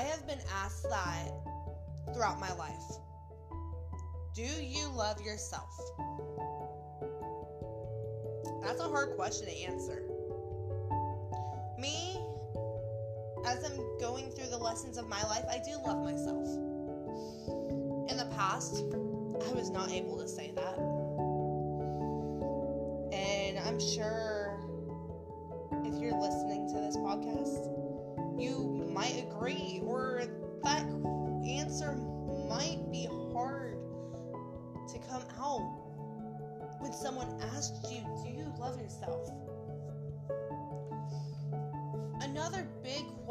I have been asked that throughout my life. Do you love yourself? That's a hard question to answer. Me, as I'm going through the lessons of my life, I do love myself. In the past, I was not able to say that. And I'm sure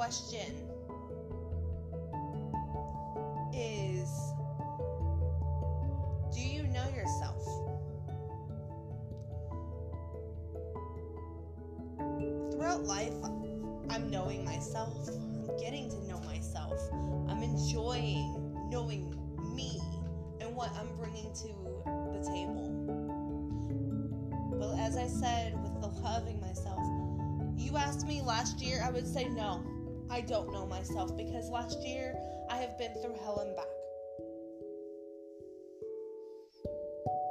question is Do you know yourself? Throughout life, I'm knowing myself. I'm getting to know myself. I'm enjoying knowing me and what I'm bringing to the table. But as I said, with the loving myself, you asked me last year, I would say no. I don't know myself because last year I have been through hell and back.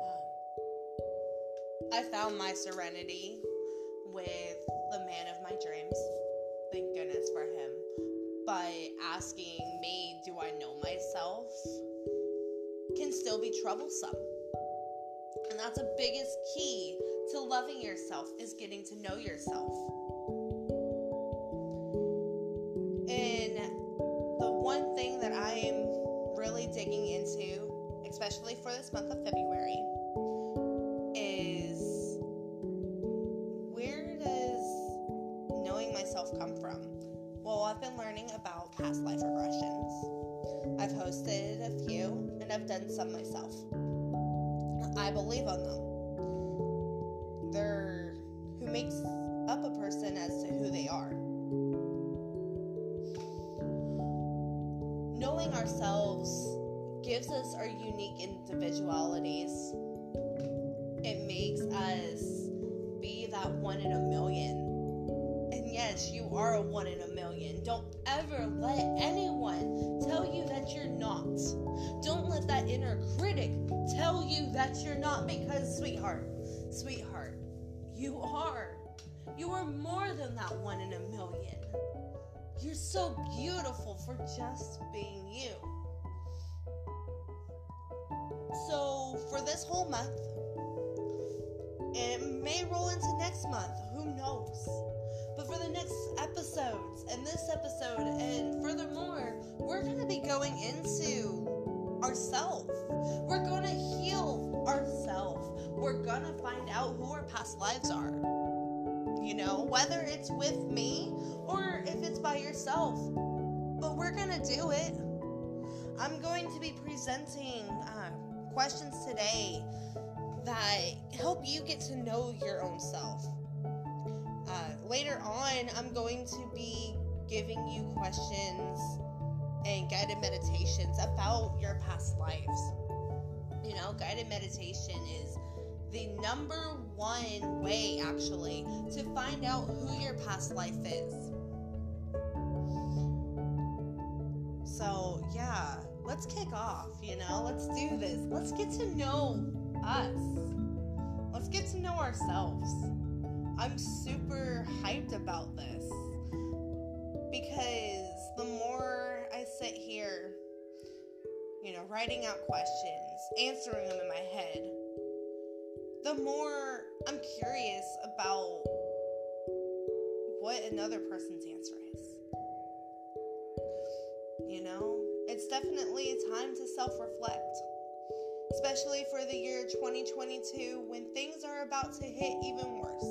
Um, I found my serenity with the man of my dreams. Thank goodness for him. But asking me, do I know myself, can still be troublesome. And that's the biggest key to loving yourself is getting to know yourself. You are more than that one in a million. You're so beautiful for just being you. So, for this whole month, it may roll into next month, who knows? But for the next episodes and this episode, and furthermore, we're going to be going into ourselves. We're going to heal ourselves. We're going to find out who our past lives are. Know, whether it's with me or if it's by yourself. But we're going to do it. I'm going to be presenting uh, questions today that help you get to know your own self. Uh, later on, I'm going to be giving you questions and guided meditations about your past lives. You know, guided meditation is the number one way, actually, to find out who your past life is. So, yeah, let's kick off, you know? Let's do this. Let's get to know us. Let's get to know ourselves. I'm super hyped about this because the more I sit here, you know, writing out questions, answering them in my head, the more I'm curious about what another person's answer is. You know, it's definitely time to self reflect, especially for the year 2022 when things are about to hit even worse.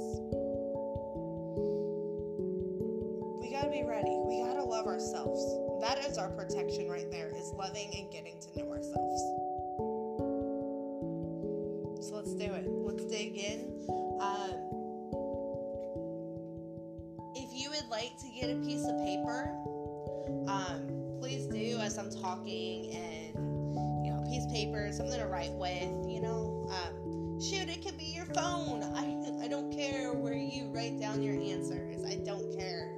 We gotta be ready. We gotta love ourselves. That is our protection right there, is loving and getting to know ourselves. Like to get a piece of paper, um, please do as I'm talking and you know, piece of paper, something to write with, you know. Um, shoot, it could be your phone. I I don't care where you write down your answers. I don't care.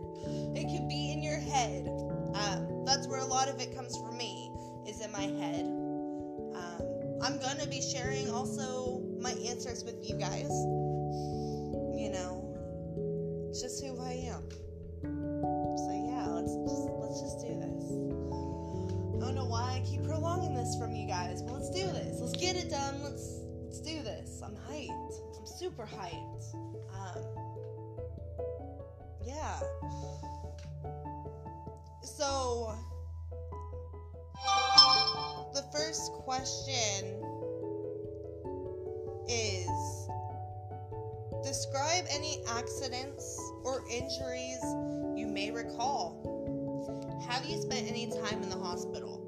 It could be in your head. Um, that's where a lot of it comes from me, is in my head. Um, I'm gonna be sharing also my answers with you guys. You know, just who I'm hyped. I'm super hyped. Um, yeah. So the first question is describe any accidents or injuries you may recall. Have you spent any time in the hospital?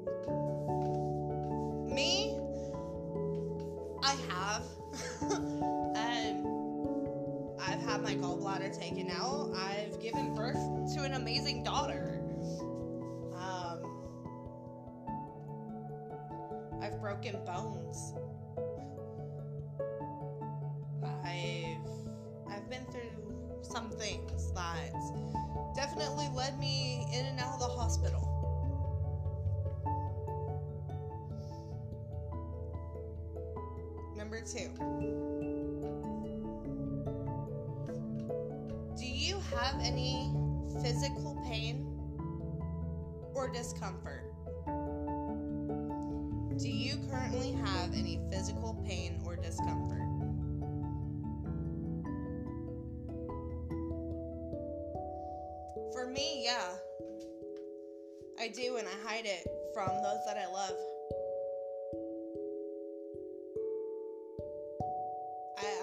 Taken out. I've given birth to an amazing daughter. Um, I've broken bones. I've I've been through some things that definitely led me in and out of the hospital. Number two. Have any physical pain or discomfort? Do you currently have any physical pain or discomfort? For me, yeah. I do, and I hide it from those that I love.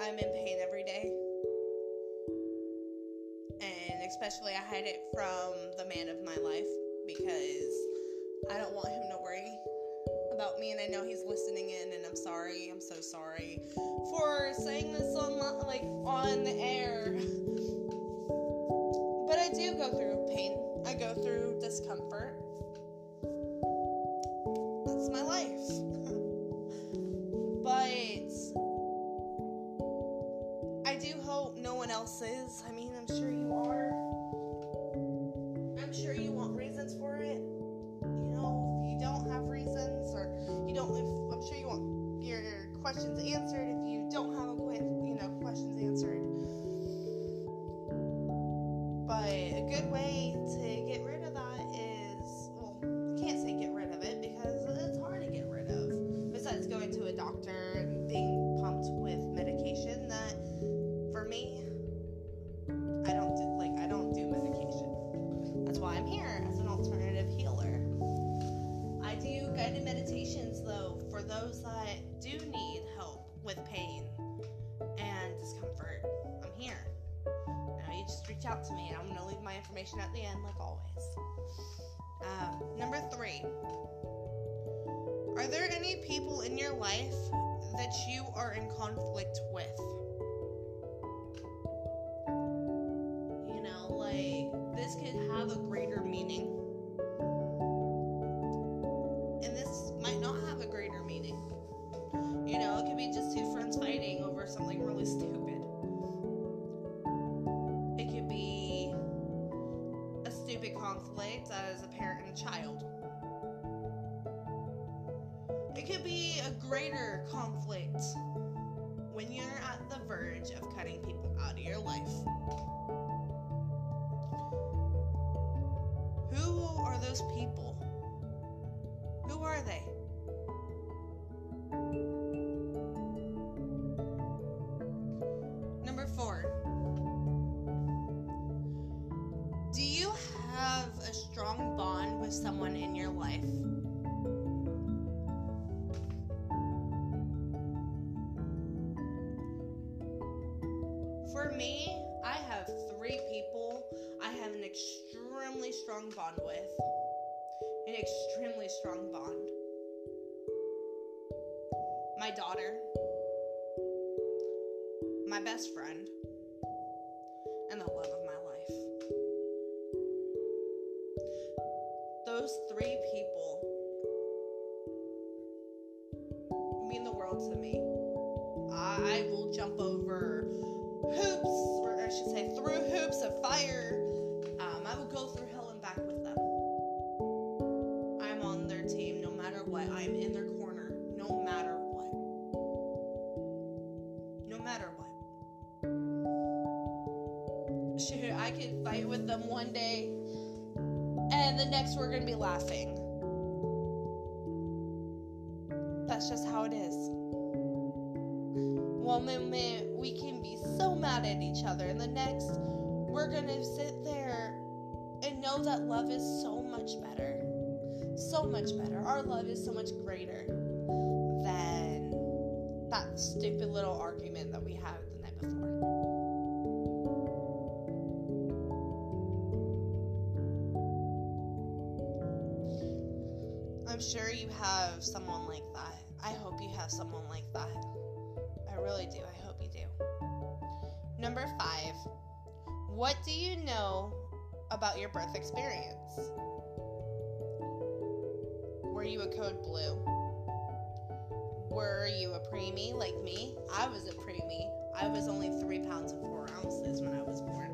I'm in pain every day. Especially, I hide it from the man of my life because I don't want him to worry about me. And I know he's listening in, and I'm sorry. I'm so sorry for saying this on like on the air. But I do go through pain. I go through discomfort. You just reach out to me, and I'm going to leave my information at the end, like always. Um, number three Are there any people in your life that you are in conflict with? You know, like, this could have a greater greater conflict extremely strong bond. My daughter, my best friend, With them one day, and the next we're gonna be laughing. That's just how it is. One moment we can be so mad at each other, and the next we're gonna sit there and know that love is so much better. So much better. Our love is so much greater I'm sure you have someone like that. I hope you have someone like that. I really do. I hope you do. Number five, what do you know about your birth experience? Were you a code blue? Were you a preemie like me? I was a preemie. I was only three pounds and four ounces when I was born.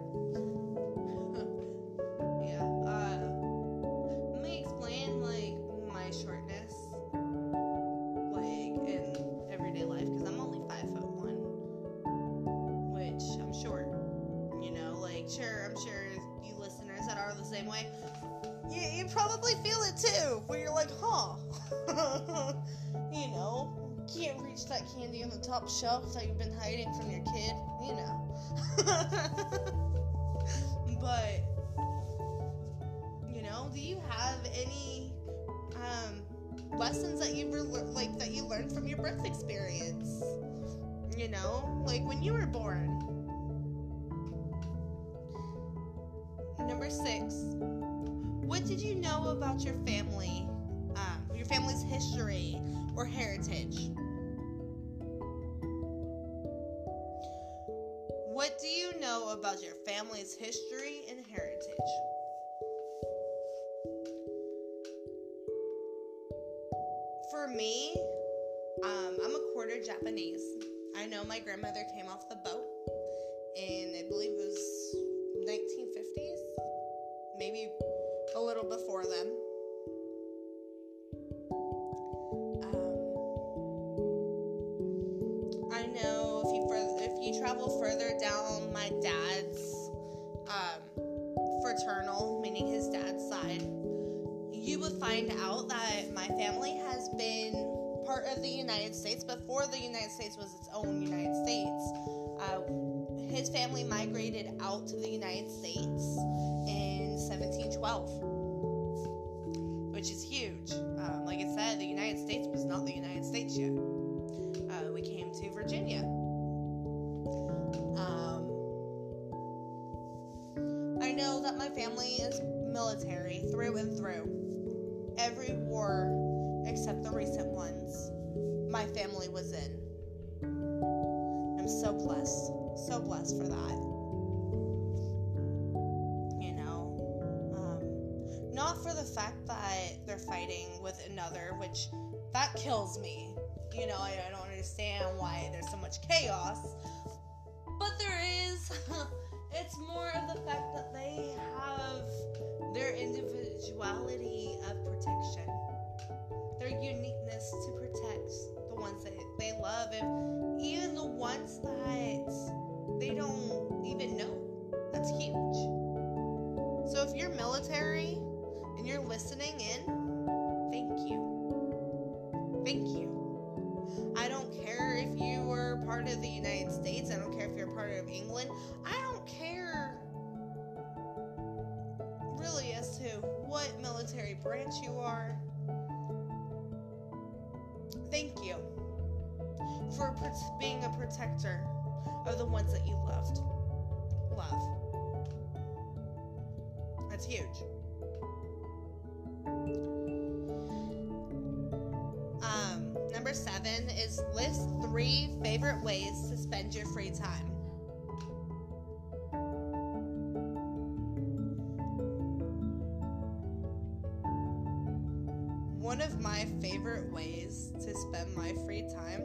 Top shelf that you've been hiding from your kid, you know. but you know, do you have any um, lessons that you were like that you learned from your birth experience? You know, like when you were born. Number six. What did you know about your family, um, your family's history or heritage? What do you know about your family's history and heritage? For me, um, I'm a quarter Japanese. I know my grandmother came off the boat in, I believe it was 1950s, maybe out that my family has been part of the United States before the United States was its own United States. Uh, his family migrated out to the United States in 1712, which is huge. Um, like I said, the United States was not the United States yet. Uh, we came to Virginia. Um, I know that my family is military through and through. My family was in. I'm so blessed, so blessed for that. You know, um, not for the fact that they're fighting with another, which that kills me. You know, I, I don't understand why there's so much chaos, but there is. it's more of the fact that they have their individuality of protection their uniqueness to protect ones that they love, if even the ones that they don't even know. That's huge. So if you're military and you're listening in, thank you. Thank you. I don't care if you were part of the United States, I don't care if you're part of England, I don't care really as to what military branch you are. For being a protector of the ones that you loved. Love. That's huge. Um, number seven is list three favorite ways to spend your free time. One of my favorite ways to spend my free time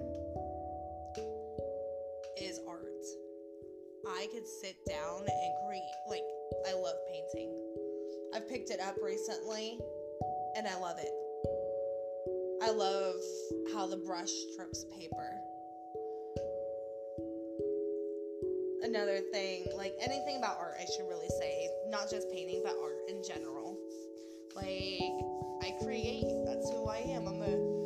I could sit down and create, like, I love painting. I've picked it up recently and I love it. I love how the brush strokes paper. Another thing, like anything about art, I should really say, not just painting, but art in general. Like, I create. That's who I am. I'm a.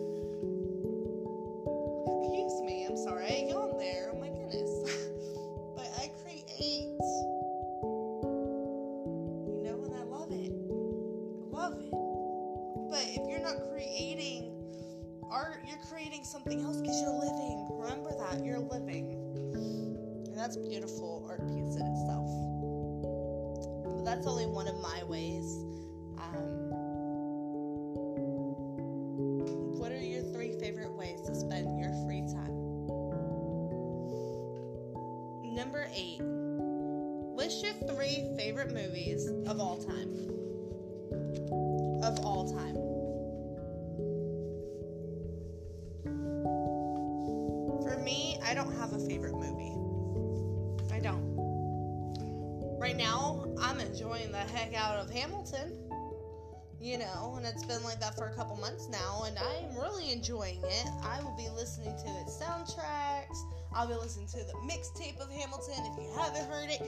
really enjoying it. I will be listening to its soundtracks. I'll be listening to the mixtape of Hamilton. If you haven't heard it,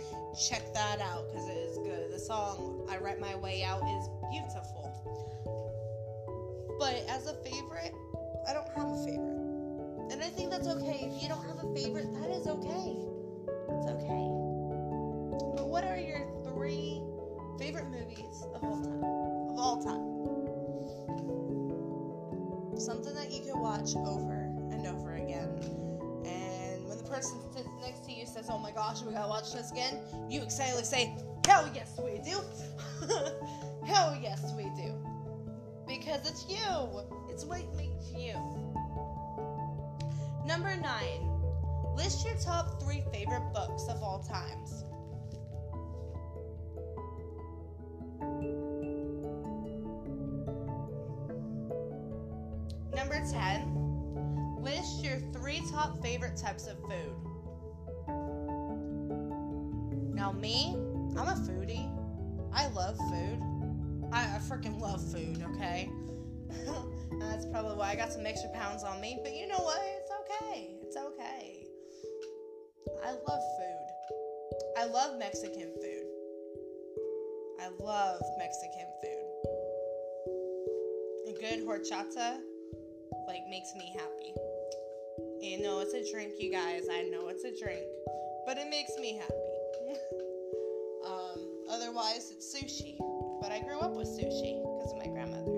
check that out because it is good. The song I Write My Way Out is beautiful. But as a favorite, I don't have a favorite. And I think that's okay. If you don't have a favorite, that is okay. It's okay. But what are your three favorite movies of all time? Of all time. Something that you can watch over and over again. And when the person sits next to you says, Oh my gosh, we gotta watch this again, you excitedly say, Hell yes, we do. Hell yes, we do. Because it's you. It's what makes you. Number nine. List your top three favorite books of all times. 10. List your three top favorite types of food. Now, me, I'm a foodie. I love food. I, I freaking love food, okay? That's probably why I got some extra pounds on me, but you know what? It's okay. It's okay. I love food. I love Mexican food. I love Mexican food. A good horchata like makes me happy. You know it's a drink, you guys. I know it's a drink, but it makes me happy. um, otherwise, it's sushi. But I grew up with sushi because of my grandmother.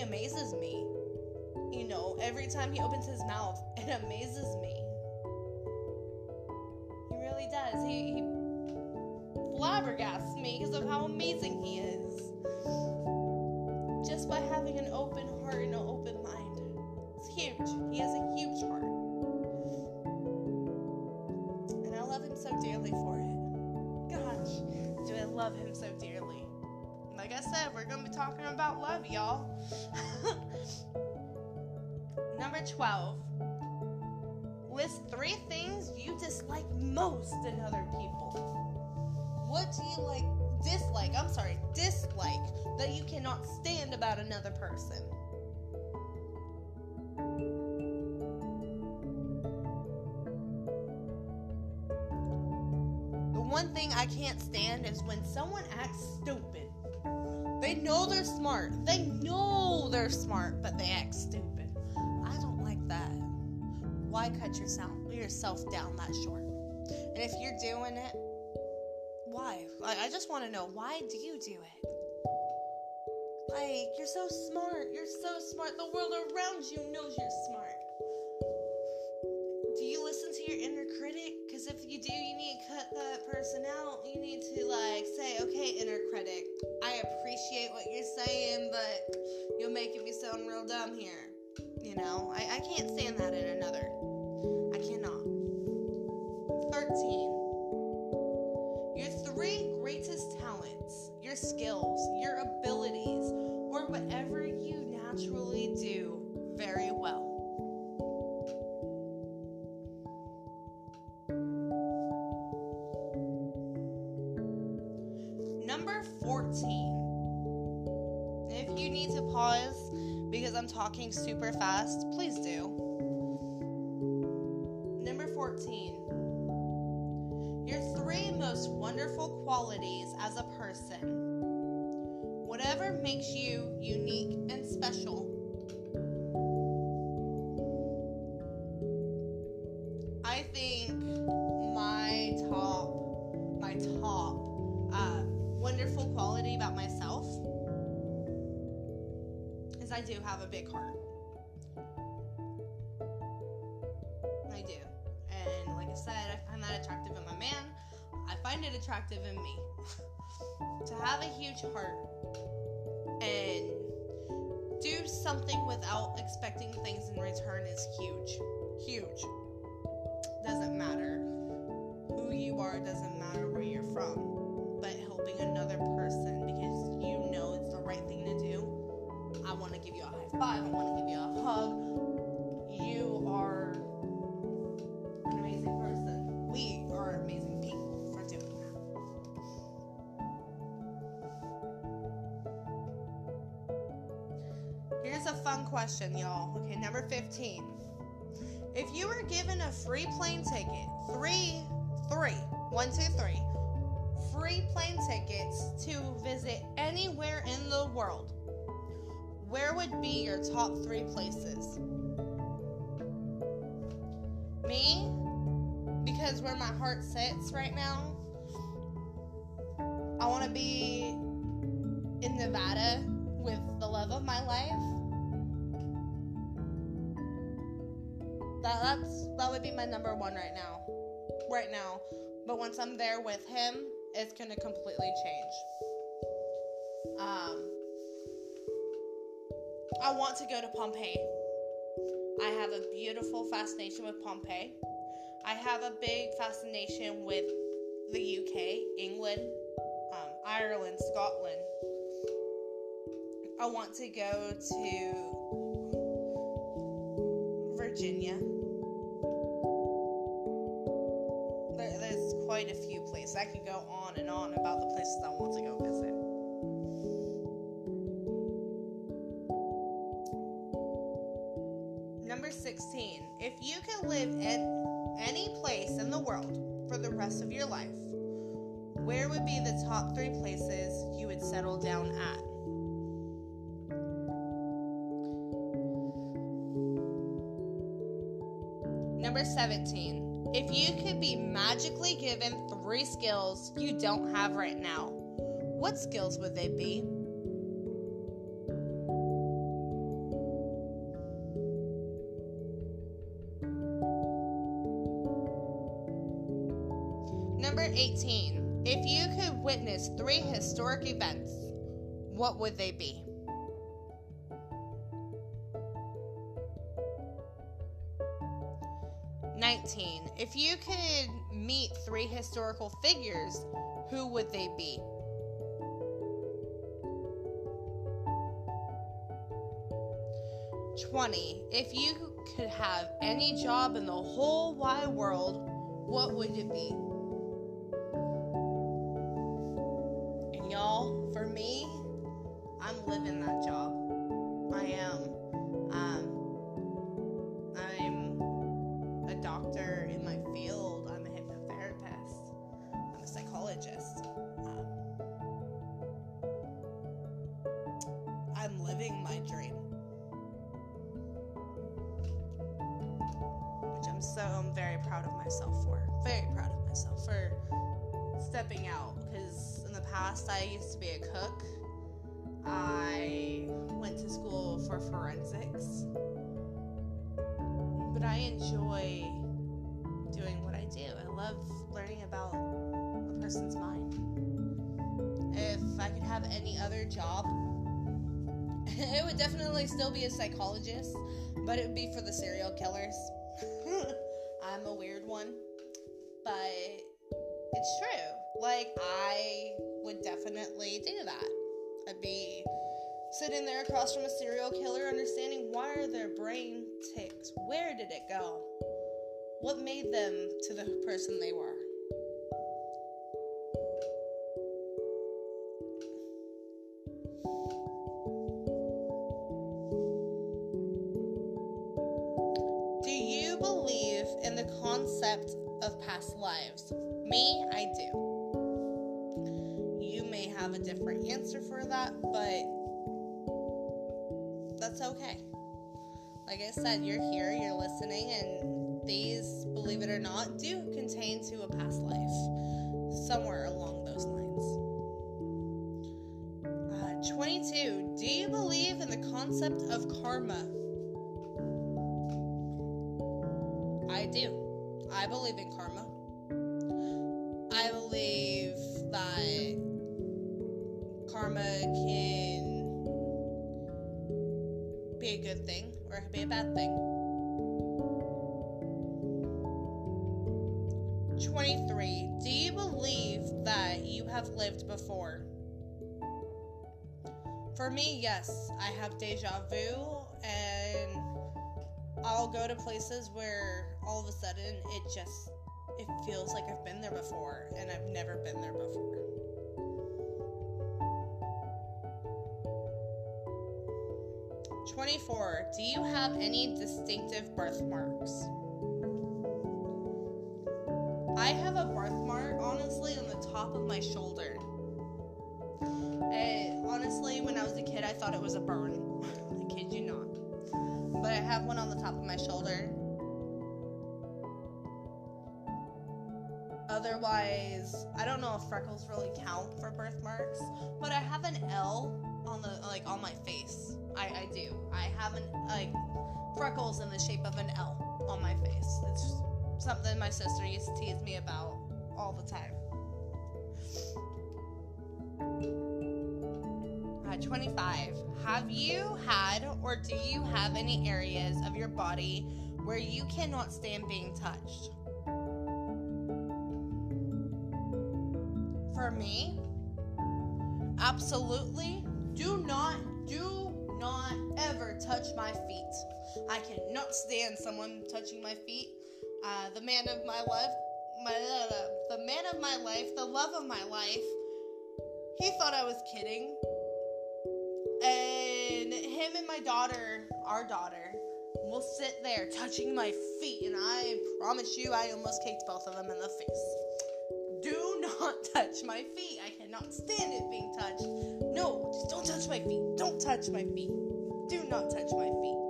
Amazes me. You know, every time he opens his mouth, it amazes me. He really does. He, he flabbergasts me because of how amazing he is. Talking about love, y'all. Number 12. List three things you dislike most in other people. What do you like, dislike, I'm sorry, dislike that you cannot stand about another person? The one thing I can't stand is when someone acts stupid. They know they're smart. They know they're smart, but they act stupid. I don't like that. Why cut yourself yourself down that short? And if you're doing it, why? Like, I just want to know why do you do it? Like, you're so smart. You're so smart. The world around you knows you're smart. Sound real dumb here. You know, I, I can't stand that in another. Because super fast, have a big heart. I do. And like I said, I find that attractive in my man. I find it attractive in me. to have a huge heart and do something without expecting things in return is huge. Huge. Doesn't matter who you are, doesn't matter where you're from, but helping another person five, I want to give you a hug. You are an amazing person. We are amazing people for doing that. Here's a fun question, y'all. Okay, number 15. If you were given a free plane ticket, three, three, one, two, three, free plane tickets to visit anywhere in the world, where would be your top three places? Me, because where my heart sits right now, I want to be in Nevada with the love of my life. That that's that would be my number one right now, right now. But once I'm there with him, it's gonna completely change. Um, I want to go to Pompeii. I have a beautiful fascination with Pompeii. I have a big fascination with the UK, England, um, Ireland, Scotland. I want to go to Virginia. There, there's quite a few places. I could go on and on about the places I want to go visit. Rest of your life, where would be the top three places you would settle down at? Number 17. If you could be magically given three skills you don't have right now, what skills would they be? Witness three historic events, what would they be? Nineteen. If you could meet three historical figures, who would they be? 20. If you could have any job in the whole wide world, what would it be? Any other job, it would definitely still be a psychologist, but it would be for the serial killers. I'm a weird one, but it's true. Like, I would definitely do that. I'd be sitting there across from a serial killer, understanding why are their brain ticks? Where did it go? What made them to the person they were? Past lives? Me, I do. You may have a different answer for that, but that's okay. Like I said, you're here, you're listening, and these, believe it or not, do contain to a past life somewhere along those lines. Uh, 22. Do you believe in the concept of karma? Believe in karma. I believe that karma can be a good thing or it can be a bad thing. 23. Do you believe that you have lived before? For me, yes. I have deja vu and I'll go to places where all of a sudden it just it feels like I've been there before and I've never been there before. Twenty-four. Do you have any distinctive birthmarks? I have a birthmark, honestly, on the top of my shoulder. And honestly, when I was a kid, I thought it was a burn. One on the top of my shoulder. Otherwise, I don't know if freckles really count for birthmarks, but I have an L on the like on my face. I, I do. I have an like freckles in the shape of an L on my face. It's something my sister used to tease me about all the time. Uh, 25. Have you had or do you have any areas of your body where you cannot stand being touched? For me, absolutely do not, do not ever touch my feet. I cannot stand someone touching my feet. Uh, the man of my life, my uh, the man of my life, the love of my life. He thought I was kidding, him and my daughter, our daughter, will sit there touching my feet, and I promise you, I almost kicked both of them in the face. Do not touch my feet. I cannot stand it being touched. No, just don't touch my feet. Don't touch my feet. Do not touch my feet.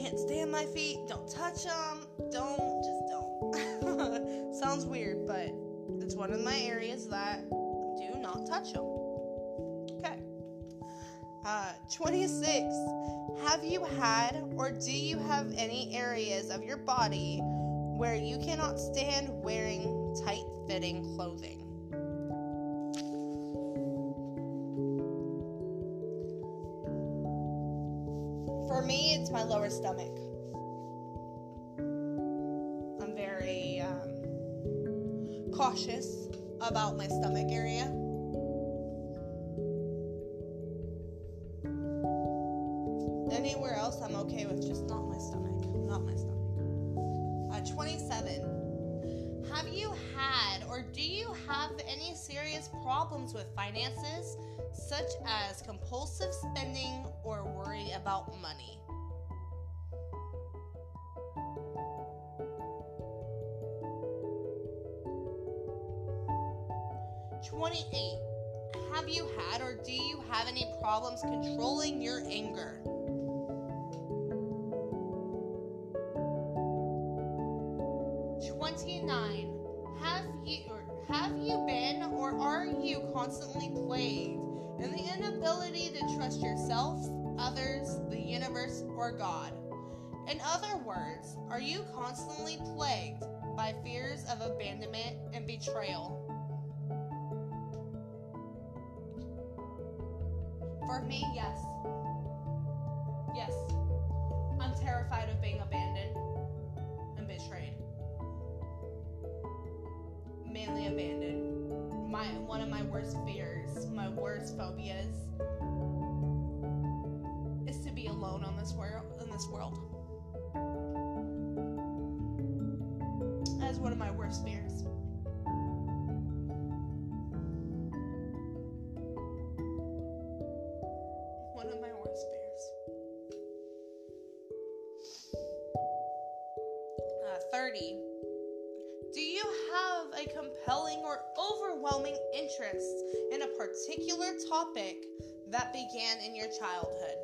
Can't stand my feet. Don't touch them. Don't, just don't. Sounds weird, but it's one of my areas that do not touch them. Uh, 26. Have you had or do you have any areas of your body where you cannot stand wearing tight fitting clothing. For me, it's my lower stomach. I'm very um, cautious about my stomach area. Such as compulsive spending or worry about money? Twenty-eight. Have you had or do you have any problems controlling your anger? God? In other words, are you constantly plagued by fears of abandonment and betrayal? For me, yes. Yes. I'm terrified of being abandoned and betrayed mainly abandoned. My one of my worst fears, my worst phobias, alone on this world. In this world, that is one of my worst fears. One of my worst fears. Uh, Thirty. Do you have a compelling or overwhelming interest in a particular topic that began in your childhood?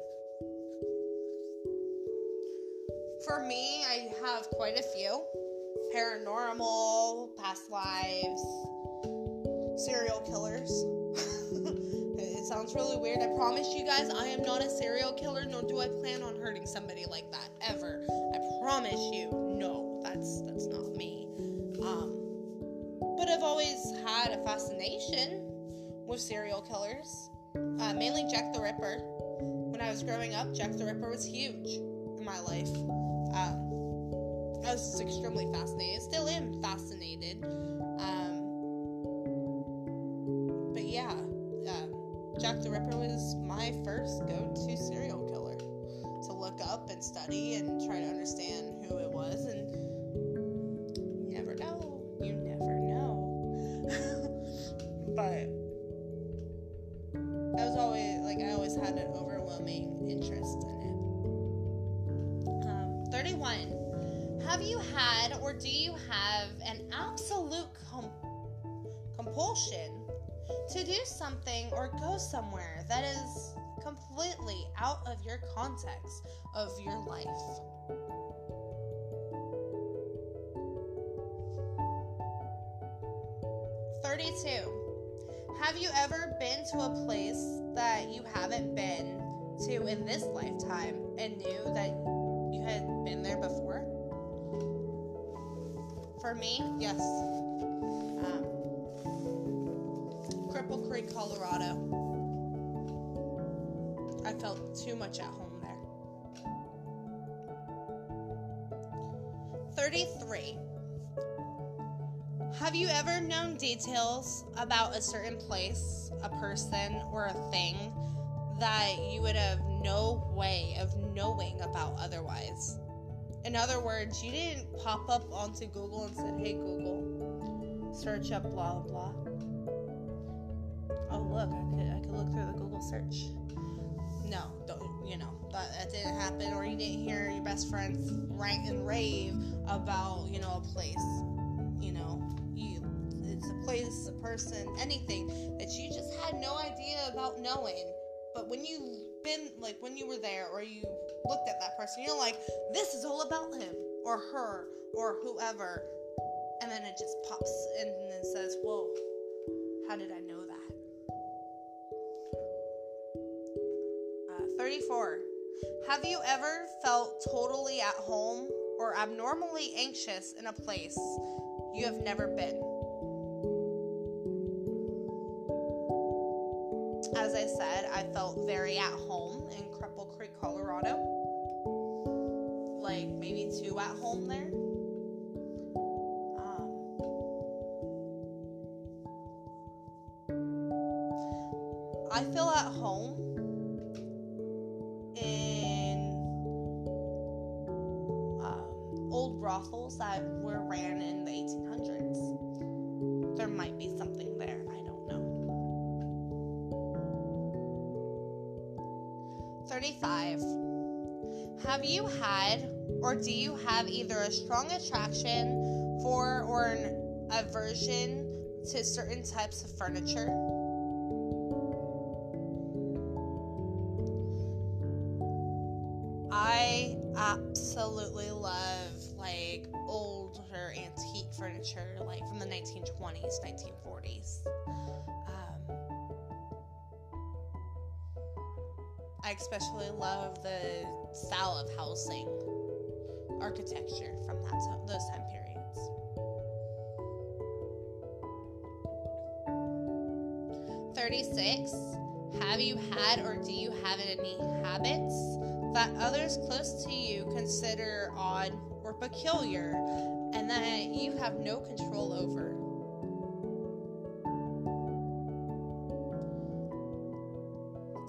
For me, I have quite a few paranormal, past lives, serial killers. it sounds really weird. I promise you guys, I am not a serial killer, nor do I plan on hurting somebody like that ever. I promise you, no, that's that's not me. Um, but I've always had a fascination with serial killers, uh, mainly Jack the Ripper. When I was growing up, Jack the Ripper was huge in my life. Um, I was extremely fascinated. Still am fascinated. Something or go somewhere that is completely out of your context of your life? 32. Have you ever been to a place that you haven't been to in this lifetime and knew that you had been there before? For me, yes. Colorado. I felt too much at home there. 33. Have you ever known details about a certain place, a person, or a thing that you would have no way of knowing about otherwise? In other words, you didn't pop up onto Google and said, "Hey Google, search up blah blah." Look, I could I could look through the Google search. No, don't you know that, that didn't happen, or you didn't hear your best friends rant and rave about you know a place, you know you it's a place, a person, anything that you just had no idea about knowing. But when you been like when you were there or you looked at that person, you're like, this is all about him or her or whoever, and then it just pops in and says, whoa, how did I know 34. Have you ever felt totally at home or abnormally anxious in a place you have never been? As I said, I felt very at home in Cripple Creek, Colorado. Like maybe too at home there. Um, I feel at brothels that were ran in the 1800s. There might be something there. I don't know. 35. Have you had or do you have either a strong attraction for or an aversion to certain types of furniture? From that those time periods. 36. Have you had or do you have any habits that others close to you consider odd or peculiar and that you have no control over?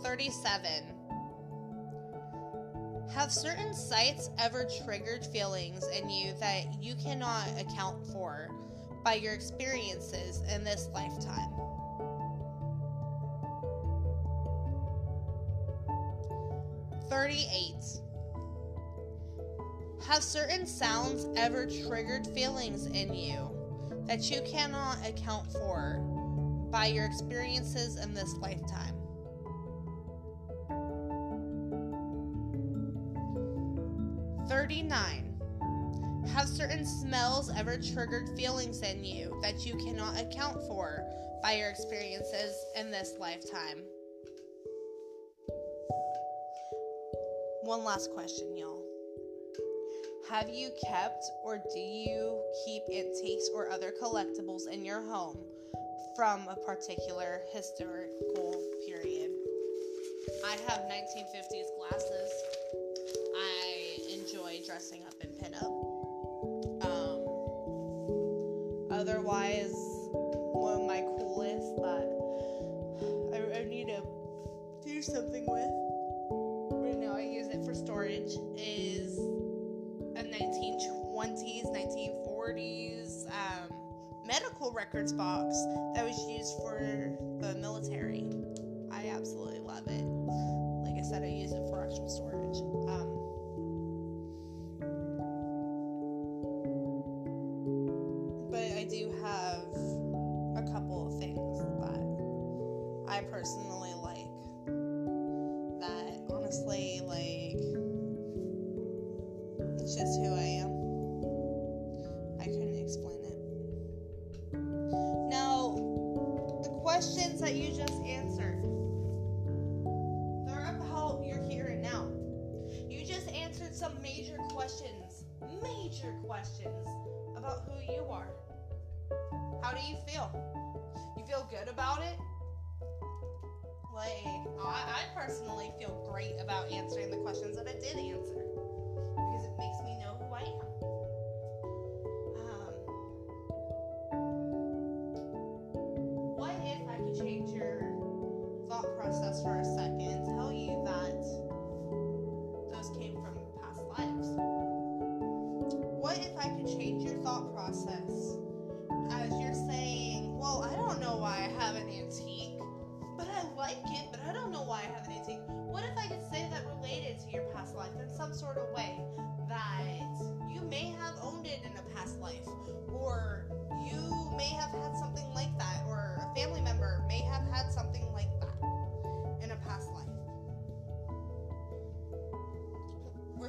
Thirty-seven. Have certain sights ever triggered feelings in you that you cannot account for by your experiences in this lifetime? Thirty-eight. Have certain sounds ever triggered feelings in you that you cannot account for by your experiences in this lifetime? 39. Have certain smells ever triggered feelings in you that you cannot account for by your experiences in this lifetime? One last question, y'all. Have you kept or do you keep antiques or other collectibles in your home from a particular historical period? I have 1950s glasses. Enjoy dressing up in pinup. Um, otherwise, one of my coolest that I, I need to do something with. Right now, I use it for storage. Is a 1920s, 1940s um, medical records box that was used for the military. I absolutely love it. Like I said, I use it for actual storage. Um,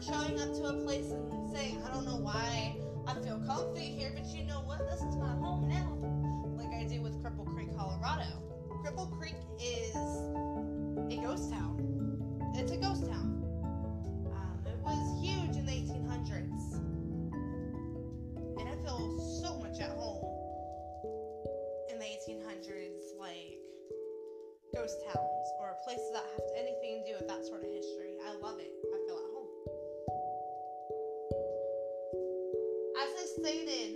showing up to a place and saying, I don't know why I feel comfy here, but you know what? This is my home now. Like I do with Cripple Creek, Colorado. Cripple Creek is a ghost town. It's a ghost town. Um, it was huge in the 1800s. And I feel so much at home in the 1800s, like ghost towns say that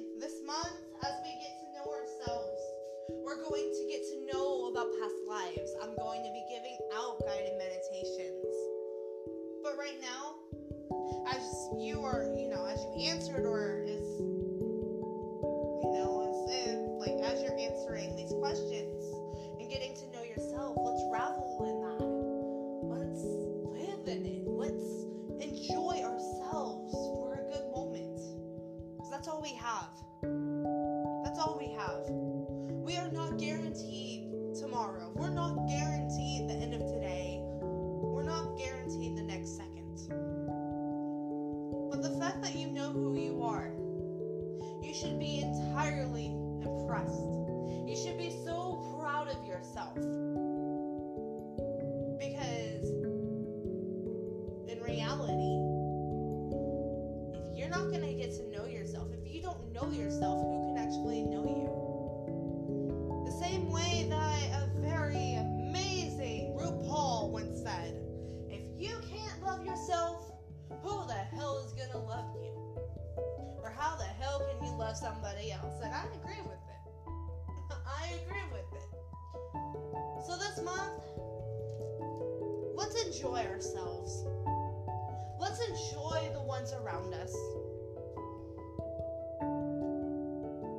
enjoy the ones around us.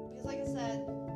Because, like I said,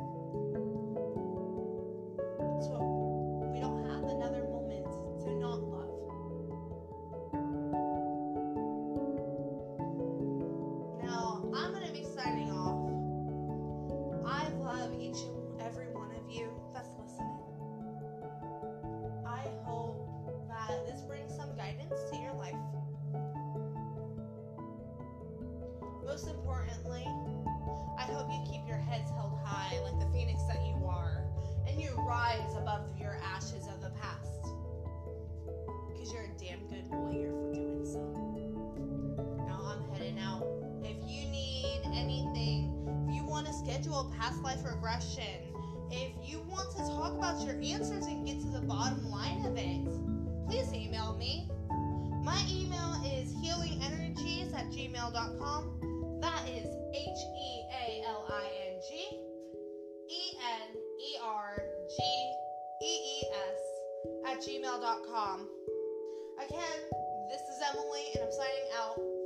depression, if you want to talk about your answers and get to the bottom line of it, please email me. My email is healingenergees at gmail.com. That is H E A L I N G E N E R G E E S at gmail.com. Again, this is Emily, and I'm signing out.